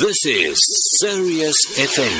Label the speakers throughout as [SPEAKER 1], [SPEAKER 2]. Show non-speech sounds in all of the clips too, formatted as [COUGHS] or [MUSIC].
[SPEAKER 1] This is Sirius FM.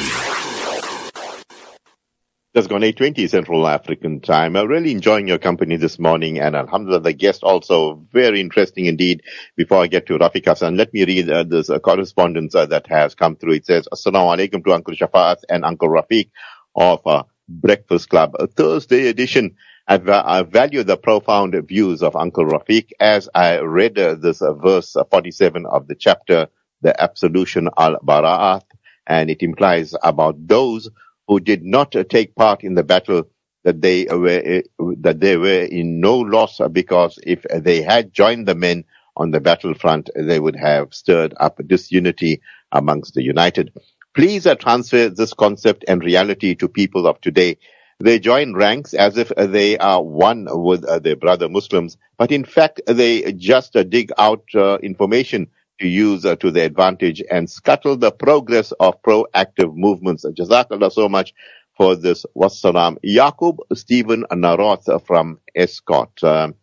[SPEAKER 2] Just gone 8.20 Central African time. I'm really enjoying your company this morning and alhamdulillah, the guest also very interesting indeed. Before I get to Rafeek Hassen, let me read uh, this uh, correspondence uh, that has come through. It says, Assalamu alaikum to Uncle Shafa'at and Uncle Rafeek of uh, Breakfast Club, a Thursday edition. I, I value the profound views of Uncle Rafeek as I read uh, this uh, verse uh, 47 of the chapter, the absolution al-bara'at, and it implies about those who did not take part in the battle that they were that they were in no loss because if they had joined the men on the battlefront, they would have stirred up disunity amongst the united. Please uh, transfer this concept and reality to people of today. They join ranks as if they are one with uh, their brother Muslims, but in fact they just uh, dig out information to use uh, to their advantage and scuttle the progress of proactive movements. Jazakallah so much for this. Wassalam. Yaqub Stephen Naroth from Escott. Um,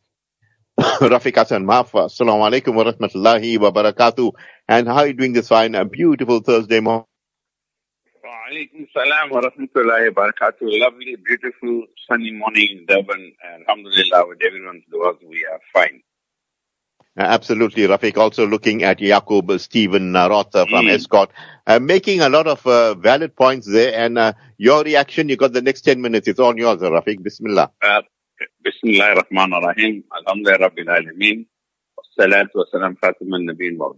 [SPEAKER 2] [COUGHS] Rafeek Hassen Mafa. Assalamu alaikum wa rahmatullahi wa barakatuh. And how are you doing this fine, a beautiful Thursday morning?
[SPEAKER 3] Alaikum salam wa rahmatullahi wa barakatuh. Lovely, beautiful, sunny morning in Durban. Alhamdulillah, with everyone's du'as, we are fine.
[SPEAKER 2] Uh, Absolutely, Rafeek. Also looking at Yaqub Stephen Naroth uh, from
[SPEAKER 3] Mm.
[SPEAKER 2] Escott, uh, making a lot of uh, valid points there. And uh, your reaction, you got the next 10 minutes. It's all yours, Rafeek. Bismillah.
[SPEAKER 3] Uh, Bismillah ar-Rahman ar-Rahim. Alhamdulillah Rabbil Alameen. Salatu wa salam khatam al-Nabeen wa.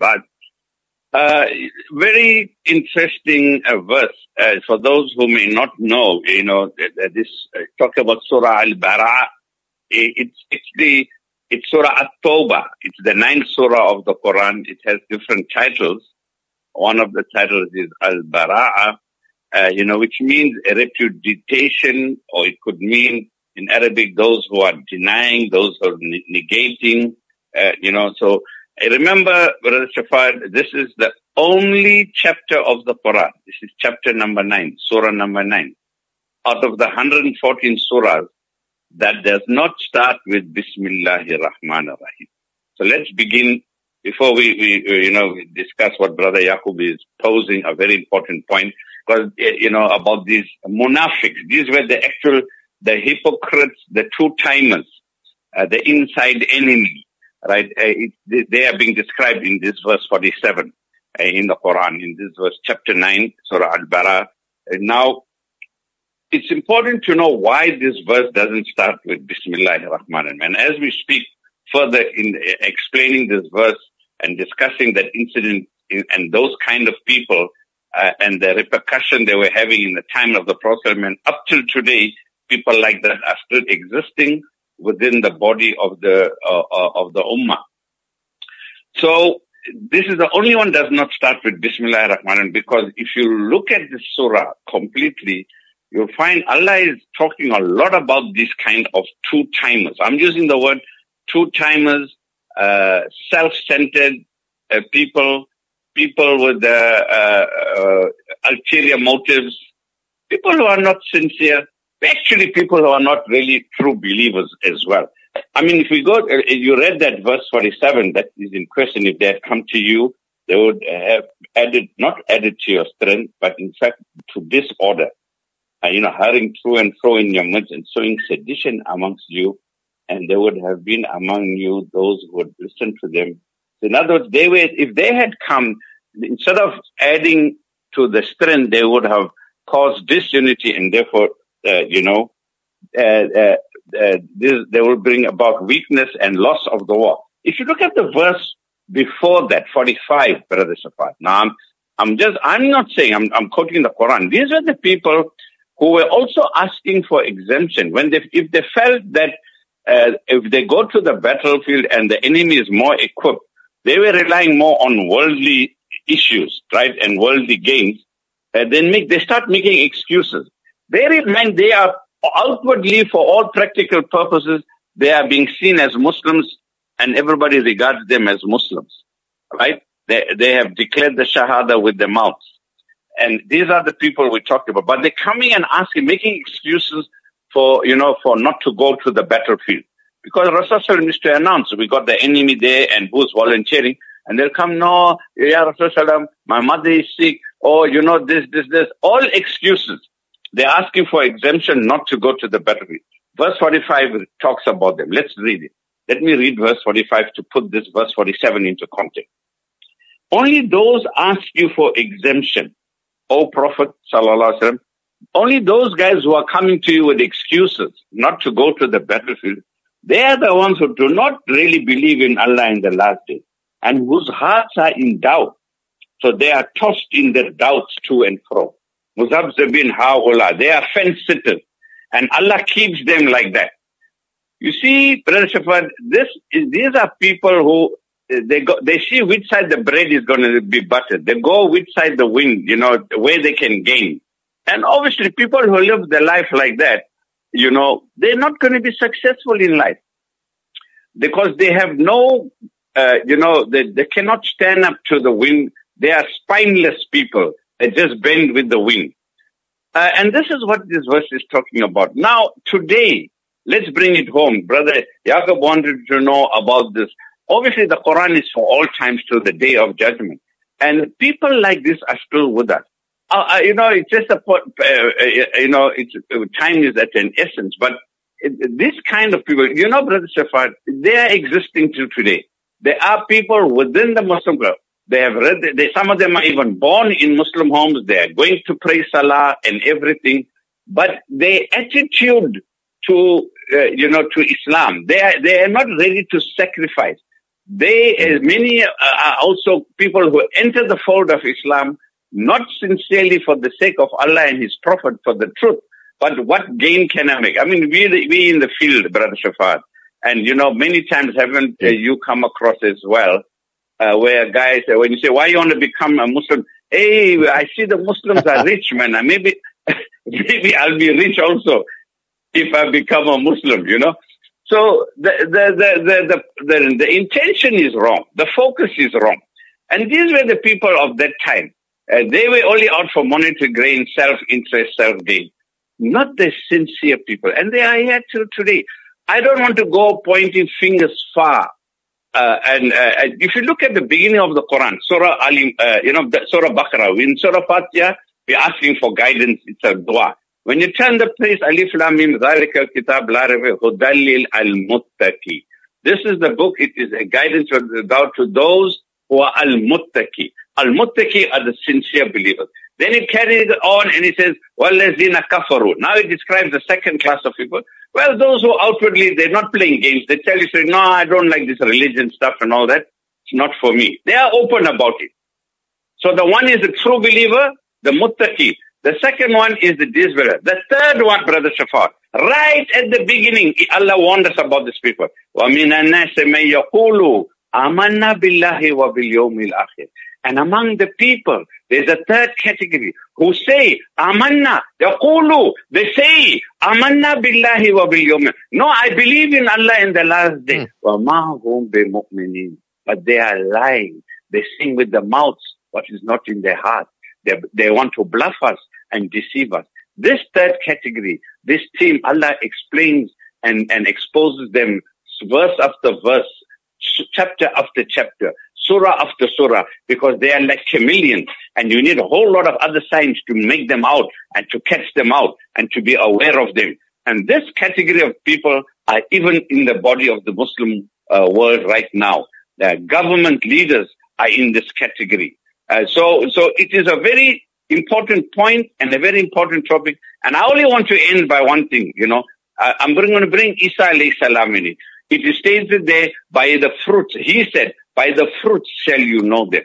[SPEAKER 3] Uh, very interesting uh, verse. Uh, for those who may not know, you know, th- th- this uh, talk about Surah Al-Bara. It's, it's the, it's Surah At-Tawbah. It's the ninth Surah of the Quran. It has different titles. One of the titles is Al-Bara'a, uh, you know, which means a repudiation, or it could mean in Arabic those who are denying, those who are negating, uh, you know. So remember, Brother Shafar, this is the only chapter of the Quran. This is chapter number nine, Surah number nine. Out of the 114 surahs, that does not start with Bismillahir Rahmanir Rahim. So let's begin before we, we you know, we discuss what Brother Yaqub is posing a very important point because, you know, about these munafiqs. These were the actual, the hypocrites, the two-timers, uh, the inside enemy, right? Uh, it, they- are being described in this verse 47 uh, in the Quran, in this verse, chapter 9, Surah Al-Bara. Now, it's important to know why this verse doesn't start with Bismillah ar-Rahman. And as we speak further in explaining this verse and discussing that incident and those kind of people uh, and the repercussion they were having in the time of the Prophet and up till today, people like that are still existing within the body of the uh, uh, of the Ummah. So this is the only one does not start with Bismillah ar-Rahman because if you look at this surah completely, you'll find Allah is talking a lot about this kind of two-timers. I'm using the word two-timers, uh, self-centered uh, people, people with uh, uh, uh, ulterior motives, people who are not sincere, actually people who are not really true believers as well. I mean, if we go, uh, you read that verse 47 that is in question. If they had come to you, they would have added, not added to your strength, but in fact to disorder. You know, hurrying through and fro in your midst and sowing sedition amongst you. And there would have been among you those who would listen to them. In other words, they were, if they had come, instead of adding to the strength, they would have caused disunity and therefore, uh, you know, uh, uh, uh, this, they will bring about weakness and loss of the war. If you look at the verse before that, 45, Brother Safar. Now, I'm, I'm just, I'm not saying, I'm, I'm quoting the Quran. These are the people who were also asking for exemption when they, if they felt that uh, if they go to the battlefield and the enemy is more equipped, they were relying more on worldly issues, right, and worldly gains. Uh, then make they start making excuses. Bear in mind, they are outwardly, for all practical purposes, they are being seen as Muslims, and everybody regards them as Muslims, right? They they have declared the Shahada with their mouths. And these are the people we talked about. But they're coming and asking, making excuses for, you know, for not to go to the battlefield. Because Rasul used to announce, we got the enemy there and who's volunteering. And they'll come, no, Ya Rasulullah, my mother is sick, or you know, this, this, this, all excuses. They're asking for exemption not to go to the battlefield. Verse 45 talks about them. Let's read it. Let me read verse 45 to put this verse 47 into context. Only those ask you for exemption, O Prophet sallallahu alaihi wasallam. Only those guys who are coming to you with excuses not to go to the battlefield, they are the ones who do not really believe in Allah in the last day and whose hearts are in doubt. So they are tossed in their doubts to and fro. Muzabzabin ha'ula. They are fence sitters. And Allah keeps them like that. You see, Brother Shafar, this is, these are people who they go, they see which side the bread is going to be buttered. They go which side the wind, you know, where they can gain. And obviously people who live their life like that, you know, they're not going to be successful in life because they have no, uh, you know, they, they cannot stand up to the wind. They are spineless people. They just bend with the wind. Uh, and this is what this verse is talking about. Now, today, let's bring it home. Brother Jacob wanted to know about this. Obviously, the Quran is for all times till the day of judgment. And people like this are still with us. Uh, uh, you know, it's just a, uh, uh, you know, it's, uh, time is at an essence, but this kind of people, you know, Brother Shafat, they are existing till today. There are people within the Muslim group. They have read, they, some of them are even born in Muslim homes. They are going to pray Salah and everything, but their attitude to, uh, you know, to Islam, they are, they are not ready to sacrifice. They, as many are also people who enter the fold of Islam, not sincerely for the sake of Allah and His Prophet for the truth, but what gain can I make? I mean, we we in the field, Brother Shafat, and you know, many times haven't uh, you come across as well, uh, where guys, uh, when you say, why you want to become a Muslim? Hey, I see the Muslims are [LAUGHS] rich, man. Maybe, [LAUGHS] maybe I'll be rich also if I become a Muslim, you know? So the, the, the, the, the, the, intention is wrong. The focus is wrong. And these were the people of that time. Uh, they were only out for monetary gain, self-interest, self-gain, not the sincere people. And they are here till today. I don't want to go pointing fingers far. Uh, and uh, if you look at the beginning of the Quran, Surah Ali, uh, you know, Surah Baqarah, in Surah Fatiha, we're asking for guidance. It's a dua. When you turn the page, Alif Lam Mim, Kitab La Hudallil Al-Muttaqi. This is the book. It is a guidance to those who are Al-Muttaqi. Al-Muttaqi are the sincere believers. Then it carries on and it says, وَالَّذِينَ كَفَرُوا. Now it describes the second class of people. Well, those who outwardly, they're not playing games. They tell you, say, no, I don't like this religion stuff and all that. It's not for me. They are open about it. So the one is a true believer, the muttaqi. The second one is the disbeliever. The third one, Brother Shafar, right at the beginning, Allah warned us about these people. وَمِنَ النَّاسِ مَن يَقُولُ آمَنَّا بِاللَّهِ وَبِالْيَوْمِ الْآخِرِ and among the people, there's a third category who say, Amanna, yaqulu, they say, Amanna billahi wa bil No, I believe in Allah in the last day. Mm. But they are lying. They sing with the mouths what is not in their heart. They, they want to bluff us and deceive us. This third category, this team, Allah explains and, and exposes them verse after verse, chapter after chapter surah after surah because they are like chameleons and you need a whole lot of other signs to make them out and to catch them out and to be aware of them. And this category of people are even in the body of the Muslim uh, world right now. The government leaders are in this category. Uh, so, so it is a very important point and a very important topic. And I only want to end by one thing, you know. I'm going to bring Isa alayhi salam in it. It is stated there by the fruits. He said, by the fruits shall you know them.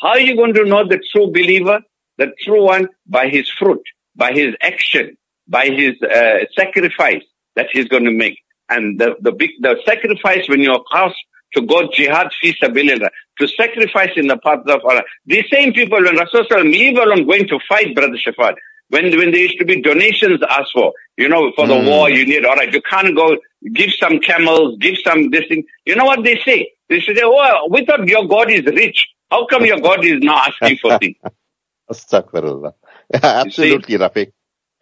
[SPEAKER 3] How are you going to know the true believer, the true one? By his fruit, by his action, by his uh, sacrifice that he's going to make. And the, the big, the sacrifice when you're asked to go jihad fi sabilillah, to sacrifice in the path of Allah. These same people, when Rasulullah leave alone going to fight, Brother Shafat, when, when there used to be donations asked for, you know, for the mm. war, you need, all right, you can't go give some camels, give some this thing. You know what they say? They say, oh, we thought your God is rich. How come your God is not asking for things? [LAUGHS]
[SPEAKER 2] Astaghfirullah. [LAUGHS] Absolutely, Rafeek.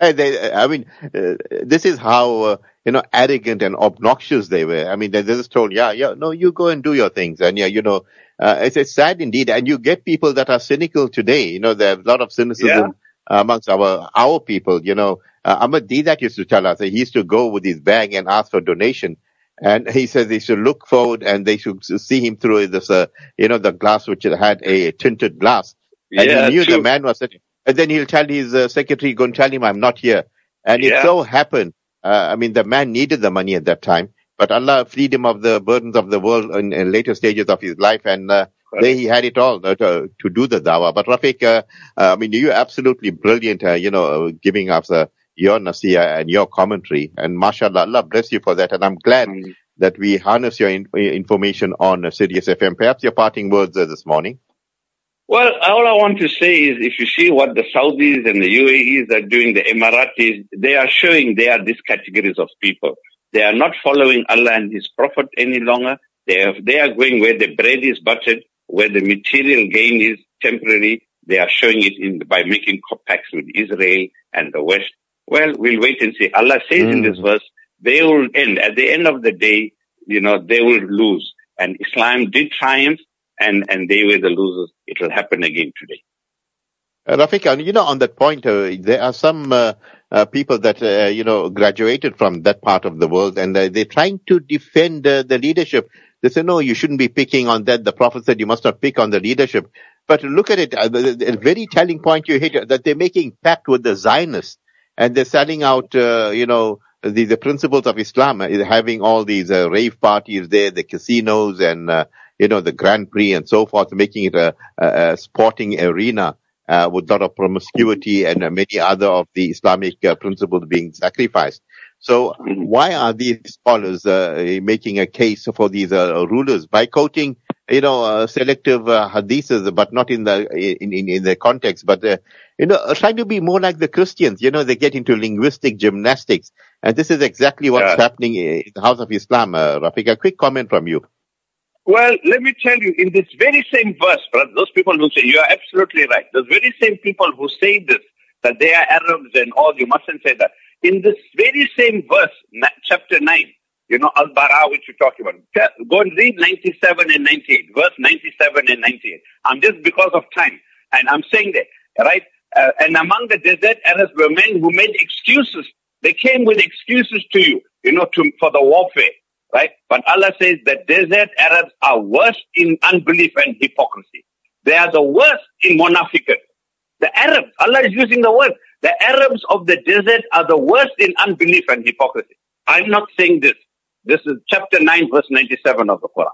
[SPEAKER 2] I mean, uh, this is how, uh, you know, arrogant and obnoxious they were. I mean, they, just told, yeah, yeah, no, you go and do your things. And yeah, you know, uh, it's, it's sad indeed. And you get people that are cynical today. You know, there's a lot of cynicism yeah. amongst our, our people. You know, uh, Ahmad Deedat used to tell us that he used to go with his bag and ask for donation. And he says they should look forward and they should see him through this, uh, you know, the glass which had a tinted glass. And
[SPEAKER 3] yeah,
[SPEAKER 2] he knew
[SPEAKER 3] true.
[SPEAKER 2] the man was sitting. And then he'll tell his uh, secretary, go and tell him I'm not here. And
[SPEAKER 3] Yeah.
[SPEAKER 2] it so happened, uh, I mean, the man needed the money at that time, but Allah freed him of the burdens of the world in, in later stages of his life. And, uh, there he had it all uh, to, to do the dawah. But Rafeek, uh, uh, I mean, you're absolutely brilliant, uh, you know, giving us uh, your nasiya and your commentary. And mashallah, Allah bless you for that. And I'm glad
[SPEAKER 3] Mm.
[SPEAKER 2] that we harness your in, information on uh, Sirius FM. Perhaps your parting words uh, this morning.
[SPEAKER 3] Well, all I want to say is if you see what the Saudis and the UAEs are doing, the Emiratis, they are showing they are these categories of people. They are not following Allah and His Prophet any longer. They are, they are going where the bread is buttered, where the material gain is temporary. They are showing it in by making compacts with Israel and the West. Well, we'll wait and see. Allah says in this mm. verse, they will end. At the end of the day, you know, they will lose. And Islam did triumph and, and they were the losers. It will happen again today.
[SPEAKER 2] Uh, Rafeek, and you know, on that point, uh, there are some uh, uh, people that uh, you know graduated from that part of the world, and uh, they're trying to defend the leadership. They say, no, you shouldn't be picking on that. The Prophet said you must not pick on the leadership. But look at it, the very telling point you hit that they're making pact with the Zionists, and they're selling out, you know, the, the principles of Islam, having all these rave parties there, the casinos, and you know the Grand Prix and so forth, making it a, a, a sporting arena uh, with a lot of promiscuity and uh, many other of the Islamic uh, principles being sacrificed. So
[SPEAKER 3] Mhm.
[SPEAKER 2] why are these scholars uh, making a case for these uh, rulers by quoting, you know, uh, selective uh, hadiths, but not in the in in, in the context, but uh, you know, trying to be more like the Christians. You know, they get into linguistic gymnastics, and this is exactly what's
[SPEAKER 3] Yeah.
[SPEAKER 2] happening in the House of Islam. Uh, Rafeek, a quick comment from you.
[SPEAKER 3] Well, let me tell you, in this very same verse, brother, those people who say, you are absolutely right. Those very same people who say this, that they are Arabs and all, you mustn't say that. In this very same verse, chapter 9, you know, Al-Bara, which you're talking about, go and read 97 and 98, verse 97 and 98. I'm just because of time. And I'm saying that, right? Uh, and among the desert Arabs were men who made excuses. They came with excuses to you, you know, to, for the warfare right? But Allah says that desert Arabs are worse in unbelief and hypocrisy. They are the worst in monafiqat. The Arabs, Allah is using the word. The Arabs of the desert are the worst in unbelief and hypocrisy. I'm not saying this. This is chapter 9 verse 97 of the Quran.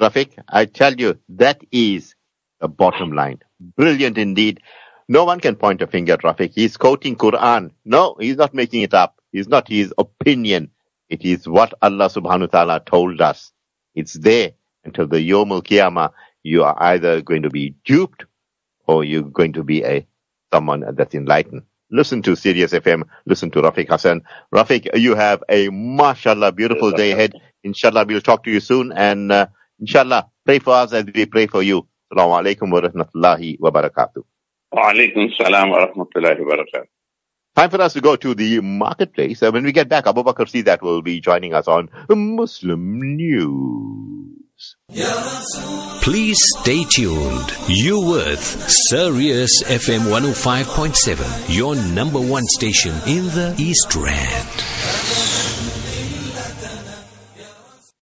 [SPEAKER 2] Rafeek, I tell you, that is the bottom line. Brilliant indeed. No one can point a finger at Rafeek. He's quoting Quran. No, he's not making it up. It's not his opinion. It is what Allah subhanahu wa ta'ala told us. It's there until the Yom al Qiyamah. You are either going to be duped or you're going to be a someone that's enlightened. Listen to Sirius FM. Listen to Rafeek Hassen. Rafeek, you have a mashallah beautiful day ahead. Inshallah, we'll talk to you soon. And uh, inshallah, pray for us as we pray for you. Assalamu alaikum wa rahmatullahi wa barakatuh.
[SPEAKER 3] Wa alaikum salam wa rahmatullahi wa barakatuh.
[SPEAKER 2] Time for us to go to the marketplace. Uh, when we get back, Abu Bakr Sidat will be joining us on Muslim News.
[SPEAKER 1] Please stay tuned. You're with Sirius FM 105.7, your number one station in the East Rand.